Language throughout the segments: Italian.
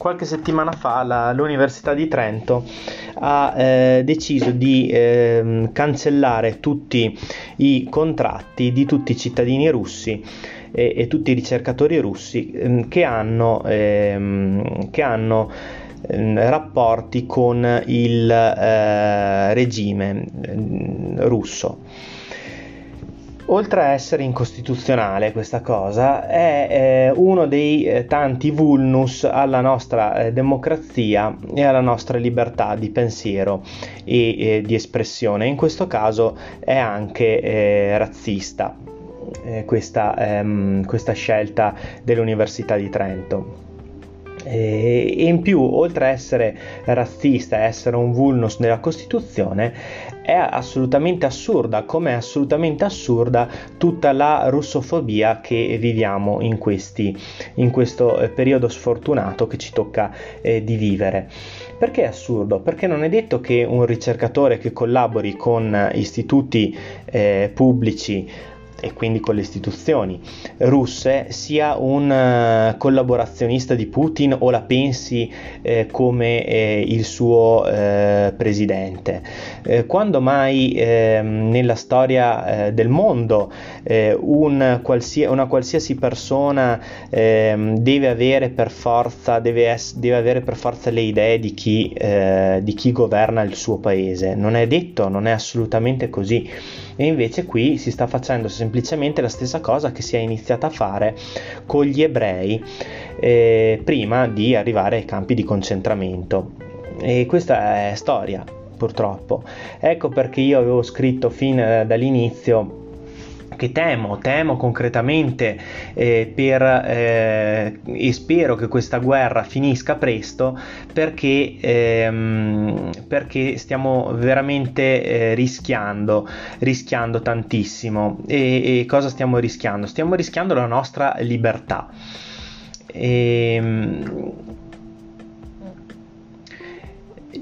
qualche settimana fa la, l'Università di Trento ha eh, deciso di eh, cancellare tutti i contratti di tutti i cittadini russi e, e tutti i ricercatori russi eh, che hanno, ehm, che hanno ehm, rapporti con il eh, regime ehm, russo oltre a essere incostituzionale questa cosa, è eh, uno dei eh, tanti vulnus alla nostra eh, democrazia e alla nostra libertà di pensiero e di espressione. In questo caso è anche eh, razzista eh, questa, ehm, questa scelta dell'Università di Trento. E in più, oltre a essere razzista e essere un vulnus nella Costituzione, è assolutamente assurda, come è assolutamente assurda tutta la russofobia che viviamo in, questi, in questo eh, periodo sfortunato che ci tocca eh, di vivere. Perché è assurdo? Perché non è detto che un ricercatore che collabori con istituti eh, pubblici e quindi con le istituzioni russe sia un uh, collaborazionista di Putin o la pensi eh, come eh, il suo eh, presidente. Eh, quando mai ehm, nella storia eh, del mondo un qualsi- una qualsiasi persona ehm, deve avere forza, deve, es- deve avere per forza le idee di chi, di chi governa il suo paese? Non è detto, non è assolutamente così. E invece qui si sta facendo semplicemente la stessa cosa che si è iniziata a fare con gli ebrei eh, prima di arrivare ai campi di concentramento. E questa è storia purtroppo. Ecco perché io avevo scritto fin eh, dall'inizio che temo, temo concretamente eh, per, eh, e spero che questa guerra finisca presto perché, ehm, perché stiamo veramente eh, rischiando, rischiando tantissimo. E, e, cosa stiamo rischiando? Stiamo rischiando la nostra libertà. E, ehm,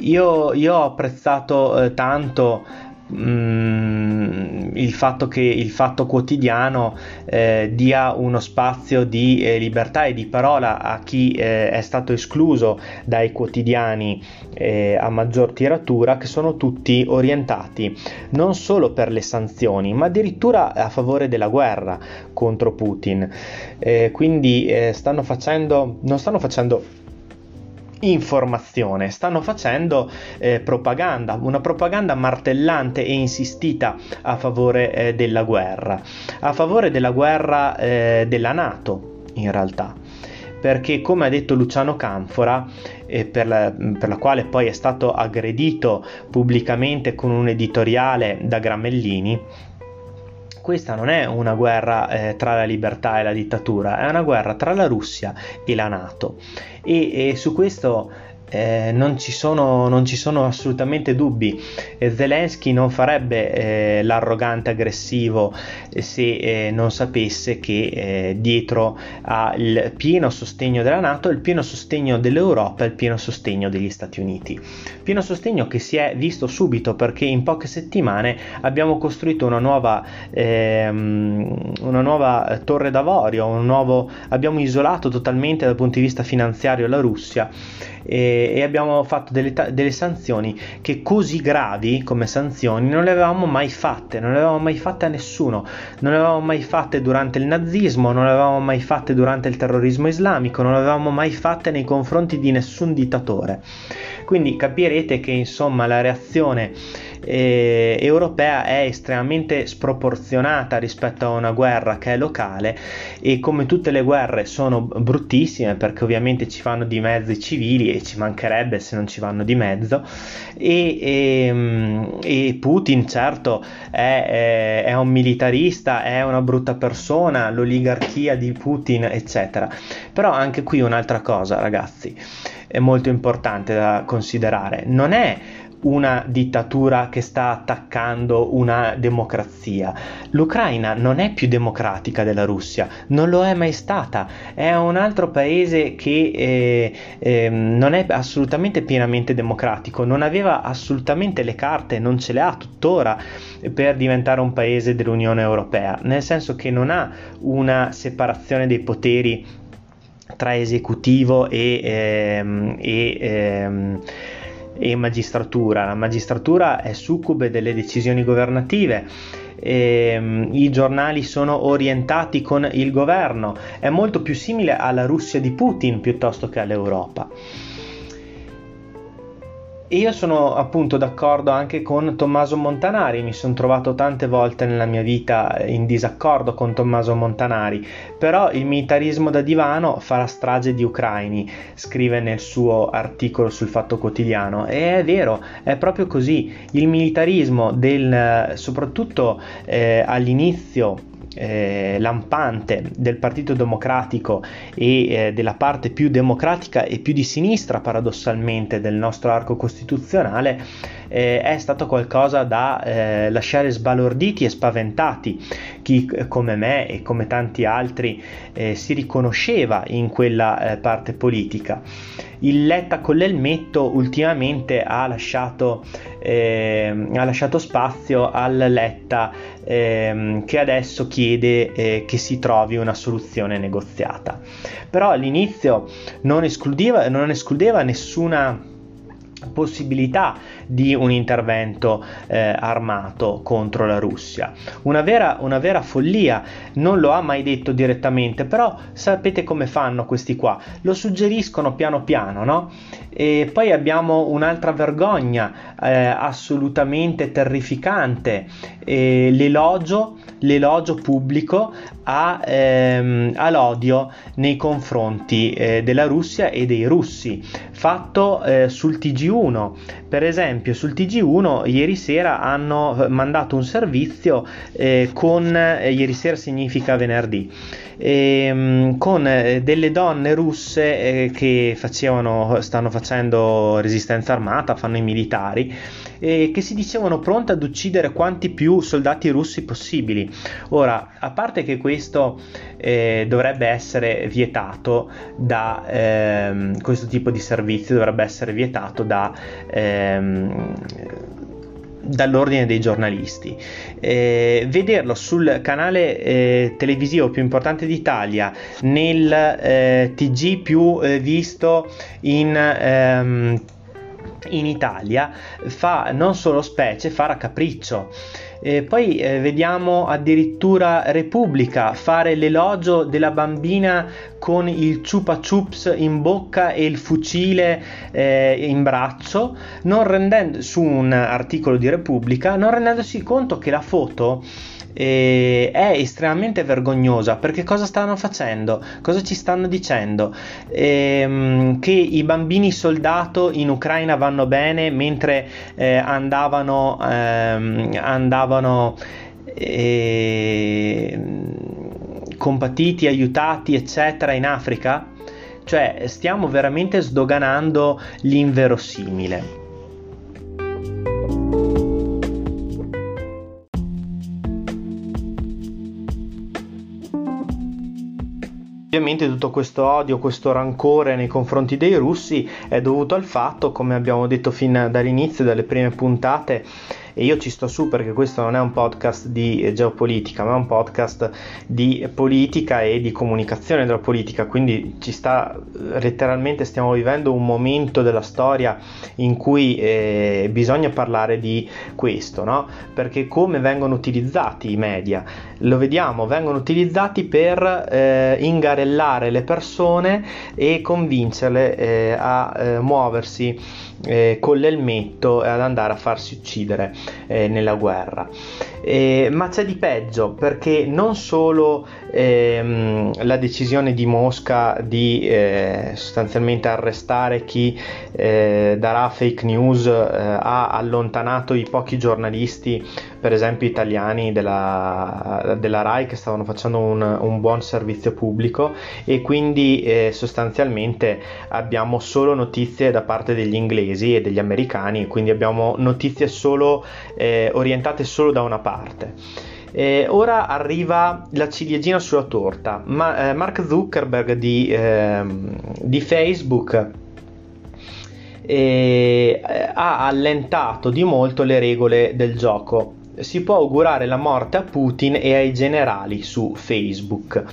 io, io, ho apprezzato eh, tanto Mm, il fatto che il fatto quotidiano eh, dia uno spazio di eh, libertà e di parola a chi eh, è stato escluso dai quotidiani eh, a maggior tiratura che sono tutti orientati non solo per le sanzioni ma addirittura a favore della guerra contro Putin. Eh, quindi eh, stanno facendo non stanno facendo informazione, stanno facendo eh, propaganda, una propaganda martellante e insistita a favore eh, della guerra, a favore della guerra eh, della Nato in realtà. Perché, come ha detto Luciano Canfora, eh, per, la, per la quale poi è stato aggredito pubblicamente con un editoriale da Gramellini, questa non è una guerra eh, tra la libertà e la dittatura, è una guerra tra la Russia e la Nato. E, e su questo eh, non, ci sono, non, ci sono, assolutamente dubbi. Eh, Zelensky non farebbe eh, l'arrogante aggressivo se eh, non sapesse che eh, dietro ha il pieno sostegno della Nato, il pieno sostegno dell'Europa e il pieno sostegno degli Stati Uniti. Pieno sostegno che si è visto subito perché in poche settimane abbiamo costruito una nuova, ehm, una nuova torre d'avorio, un nuovo, abbiamo isolato totalmente dal punto di vista finanziario la Russia e, e abbiamo fatto delle, delle, sanzioni che così gravi come sanzioni non le avevamo mai fatte, non le avevamo mai fatte a nessuno, non le avevamo mai fatte durante il nazismo, non le avevamo mai fatte durante il terrorismo islamico, non le avevamo mai fatte nei confronti di nessun dittatore. Quindi capirete che insomma la reazione eh, europea è estremamente sproporzionata rispetto a una guerra che è locale e come tutte le guerre sono bruttissime perché ovviamente ci fanno di mezzo i civili e ci mancherebbe se non ci vanno di mezzo. E, e, ehm, e Putin certo è, è, è un militarista, è una brutta persona, l'oligarchia di Putin eccetera. Però anche qui un'altra cosa ragazzi è molto importante da considerare. Non è una dittatura che sta attaccando una democrazia. L'Ucraina non è più democratica della Russia, non lo è mai stata, è un altro paese che eh, eh, non è assolutamente pienamente democratico, non aveva assolutamente le carte, non ce le ha tuttora per diventare un paese dell'Unione Europea, nel senso che non ha una separazione dei poteri tra esecutivo e, ehm, e, ehm, e magistratura. La magistratura è succube delle decisioni governative. Ehm, i giornali sono orientati con il governo, è molto più simile alla Russia di Putin piuttosto che all'Europa. Io sono appunto d'accordo anche con Tommaso Montanari, mi sono trovato tante volte nella mia vita in disaccordo con Tommaso Montanari, però il militarismo da divano fa la strage di ucraini, scrive nel suo articolo sul Fatto Quotidiano. E è vero, è proprio così, il militarismo del soprattutto eh, all'inizio eh, lampante del Partito Democratico e eh, della parte più democratica e più di sinistra paradossalmente del nostro arco costituzionale eh, è stato qualcosa da eh, lasciare sbalorditi e spaventati chi come me e come tanti altri eh, si riconosceva in quella eh, parte politica il Letta con l'elmetto ultimamente ha lasciato, eh, ha lasciato spazio al Letta eh, che adesso chiede eh, che si trovi una soluzione negoziata. Però all'inizio non escludeva, non escludeva nessuna possibilità di un intervento eh, armato contro la Russia. Una vera, una vera follia, non lo ha mai detto direttamente, però sapete come fanno questi qua? Lo suggeriscono piano piano, no? E poi abbiamo un'altra vergogna eh, assolutamente terrificante, eh, l'elogio, l'elogio pubblico a, ehm, all'odio nei confronti eh, della Russia e dei russi, fatto eh, sul TG1. Per esempio, sul TG1 ieri sera hanno mandato un servizio eh, con, eh, ieri sera significa venerdì, ehm, con eh, delle donne russe eh, che facevano, stanno facendo resistenza armata, fanno i militari, e che si dicevano pronte ad uccidere quanti più soldati russi possibili. Ora, a parte che questo eh, dovrebbe essere vietato da ehm, questo tipo di servizio, dovrebbe essere vietato da ehm, dall'ordine dei giornalisti. Eh, vederlo sul canale eh, televisivo più importante d'Italia, nel eh, TG più eh, visto in ehm, in Italia fa non solo specie, fa raccapriccio. E poi eh, vediamo addirittura Repubblica fare l'elogio della bambina con il chupa chups in bocca e il fucile eh, in braccio, non rendendo, su un articolo di Repubblica, non rendendosi conto che la foto e è estremamente vergognosa perché cosa stanno facendo? Cosa ci stanno dicendo? Ehm, che i bambini soldato in Ucraina vanno bene mentre eh, andavano, ehm, andavano eh, compatiti, aiutati, eccetera, in Africa? Cioè, stiamo veramente sdoganando l'inverosimile. Ovviamente tutto questo odio, questo rancore nei confronti dei russi è dovuto al fatto, come abbiamo detto fin dall'inizio, dalle prime puntate, e io ci sto su perché questo non è un podcast di geopolitica, ma è un podcast di politica e di comunicazione della politica, quindi ci sta letteralmente stiamo vivendo un momento della storia in cui eh, bisogna parlare di questo, no? Perché come vengono utilizzati i media? Lo vediamo, vengono utilizzati per eh, ingarellare le persone e convincerle eh, a eh, muoversi eh, con l'elmetto e ad andare a farsi uccidere eh, nella guerra. Eh, ma c'è di peggio perché non solo ehm, la decisione di Mosca di eh, sostanzialmente arrestare chi eh, darà fake news eh, ha allontanato i pochi giornalisti, per esempio italiani della, della RAI che stavano facendo un, un buon servizio pubblico e quindi eh, sostanzialmente abbiamo solo notizie da parte degli inglesi e degli americani, quindi abbiamo notizie solo eh, orientate solo da una parte. Eh, ora arriva la ciliegina sulla torta, ma eh, Mark Zuckerberg di, eh, di Facebook eh, ha allentato di molto le regole del gioco si può augurare la morte a Putin e ai generali su Facebook.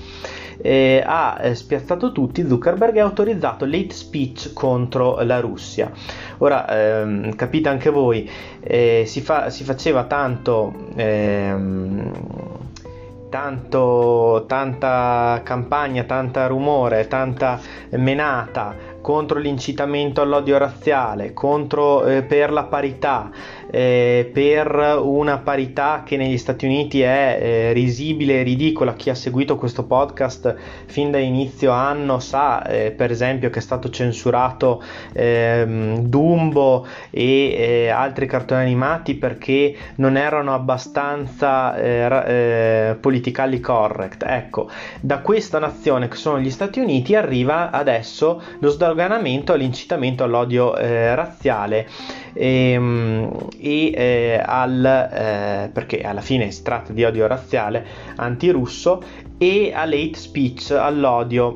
Eh, ha eh, spiazzato tutti Zuckerberg e ha autorizzato l'hate speech contro la Russia. Ora ehm, capite anche voi, eh, si, fa, si, faceva tanto ehm, tanto, tanta campagna, tanta rumore, tanta menata contro l'incitamento all'odio razziale, contro, eh, per la parità, eh, per una parità che negli Stati Uniti è eh, risibile e ridicola. Chi ha seguito questo podcast fin da inizio anno sa, eh, per esempio, che è stato censurato ehm, Dumbo e eh, altri cartoni animati perché non erano abbastanza eh, eh, politically correct. Ecco, da questa nazione che sono gli Stati Uniti arriva adesso lo sdoganamento all'incitamento all'odio razziale e, ehm, e eh, al, eh, perché alla fine si tratta di odio razziale antirusso e all'hate speech, all'odio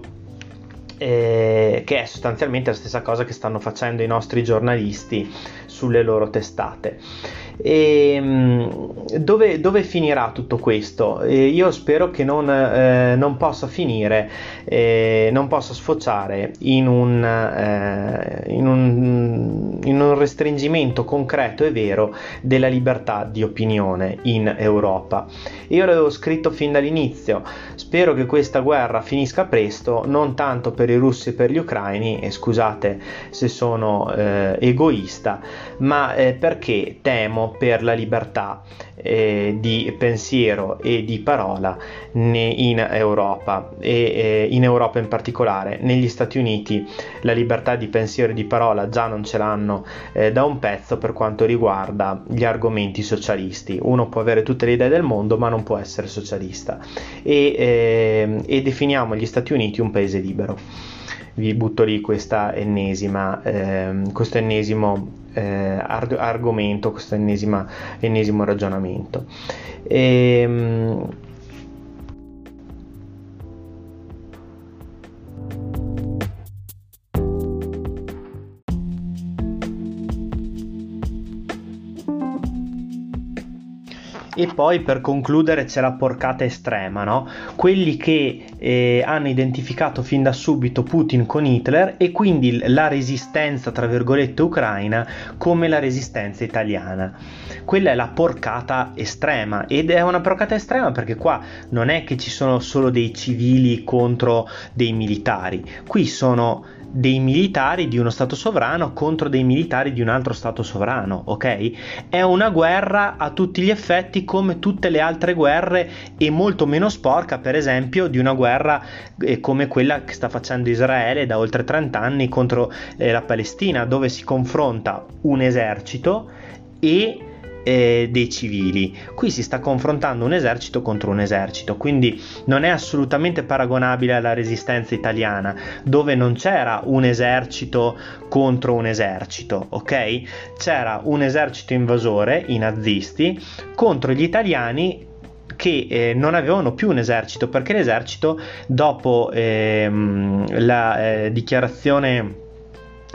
eh, che è sostanzialmente la stessa cosa che stanno facendo i nostri giornalisti sulle loro testate. E, ehm, dove, dove, finirà tutto questo? E io spero che non, eh, non possa finire, eh, non possa sfociare in un, eh, in, un, in un, restringimento concreto e vero della libertà di opinione in Europa. Io l'avevo scritto fin dall'inizio, spero che questa guerra finisca presto, non tanto per i russi e per gli ucraini, e scusate se sono eh, egoista, ma eh, perché temo per la libertà eh, di pensiero e di parola in Europa e eh, in Europa in particolare. Negli Stati Uniti la libertà di pensiero e di parola già non ce l'hanno eh, da un pezzo per quanto riguarda gli argomenti socialisti. Uno può avere tutte le idee del mondo ma non può essere socialista e, ehm, e definiamo gli Stati Uniti un paese libero vi butto lì questa ennesima, ehm, questo ennesimo eh, arg- argomento, questo ennesimo ragionamento. E, E poi per concludere c'è la porcata estrema, no? Quelli che eh, hanno identificato fin da subito Putin con Hitler e quindi la resistenza, tra virgolette, ucraina come la resistenza italiana. Quella è la porcata estrema ed è una porcata estrema perché qua non è che ci sono solo dei civili contro dei militari, qui sono dei militari di uno Stato sovrano contro dei militari di un altro Stato sovrano, ok? È una guerra a tutti gli effetti come tutte le altre guerre e molto meno sporca, per esempio, di una guerra eh, come quella che sta facendo Israele da oltre 30 anni contro eh, la Palestina, dove si confronta un esercito e eh, dei civili. Qui si sta confrontando un esercito contro un esercito, quindi non è assolutamente paragonabile alla resistenza italiana, dove non c'era un esercito contro un esercito, ok? C'era un esercito invasore, i nazisti, contro gli italiani che eh, non avevano più un esercito perché l'esercito dopo ehm, la eh, dichiarazione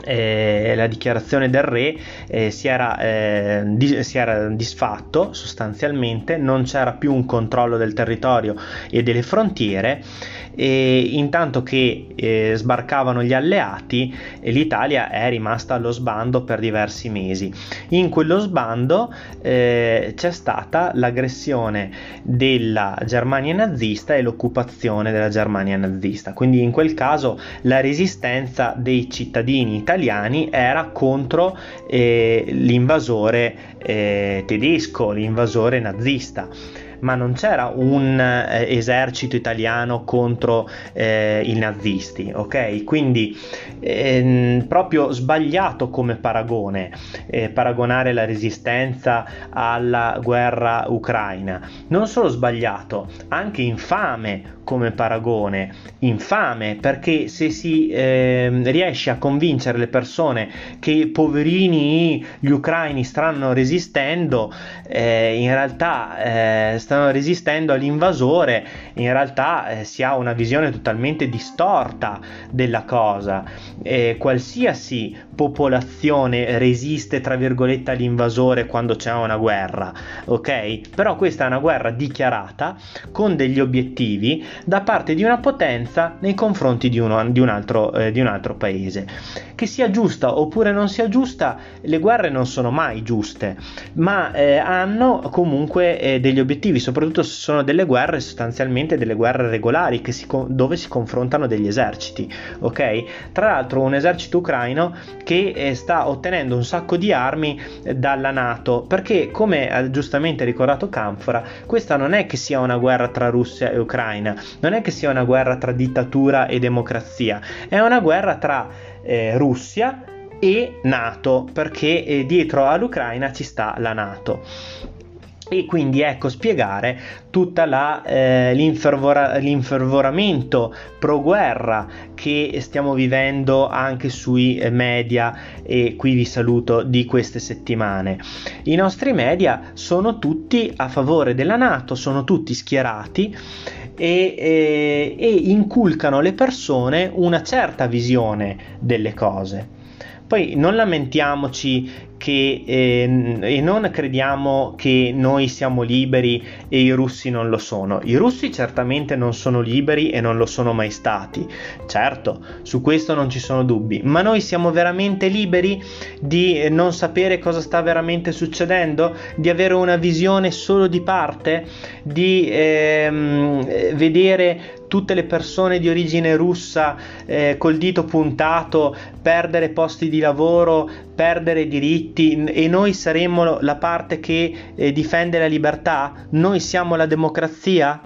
eh, la dichiarazione del re eh, si, era, eh, di, si, era, disfatto sostanzialmente, non c'era più un controllo del territorio e delle frontiere e intanto che eh, sbarcavano gli alleati l'Italia è rimasta allo sbando per diversi mesi. In quello sbando eh, c'è stata l'aggressione della Germania nazista e l'occupazione della Germania nazista, quindi in quel caso la resistenza dei cittadini italiani era contro eh, l'invasore eh, tedesco, l'invasore nazista ma non c'era un eh, esercito italiano contro eh, i nazisti, ok? Quindi ehm, proprio sbagliato come paragone, eh, paragonare la resistenza alla guerra ucraina. Non solo sbagliato, anche infame come paragone, infame perché se si eh, riesce a convincere le persone che poverini gli ucraini stanno resistendo, eh, in realtà eh, stanno stanno resistendo all'invasore, in realtà eh, si ha una visione totalmente distorta della cosa. Eh, qualsiasi popolazione resiste, tra virgolette, all'invasore quando c'è una guerra, ok? Però questa è una guerra dichiarata con degli obiettivi da parte di una potenza nei confronti di, uno, di, un, altro, eh, di un altro paese. Che sia giusta oppure non sia giusta, le guerre non sono mai giuste, ma eh, hanno comunque eh, degli obiettivi, soprattutto se sono delle guerre sostanzialmente delle guerre regolari si, dove si confrontano degli eserciti, ok? Tra l'altro un esercito ucraino che eh, sta ottenendo un sacco di armi eh, dalla Nato, perché come ha giustamente ricordato Canfora, questa non è che sia una guerra tra Russia e Ucraina, non è che sia una guerra tra dittatura e democrazia, è una guerra tra eh, Russia e NATO, perché eh, dietro all'Ucraina ci sta la NATO e quindi ecco spiegare tutto eh, l'infervora, l'infervoramento pro guerra che stiamo vivendo anche sui eh, media. E qui vi saluto di queste settimane. I nostri media sono tutti a favore della nato sono tutti schierati e, e, e inculcano alle persone una certa visione delle cose. Poi non lamentiamoci che, eh, e non crediamo che noi siamo liberi e i russi non lo sono. I russi certamente non sono liberi e non lo sono mai stati. Certo, su questo non ci sono dubbi, ma noi siamo veramente liberi di non sapere cosa sta veramente succedendo, di avere una visione solo di parte, di ehm, vedere tutte le persone di origine russa eh, col dito puntato, perdere posti di lavoro, perdere diritti e noi saremmo la parte che eh, difende la libertà? Noi siamo la democrazia?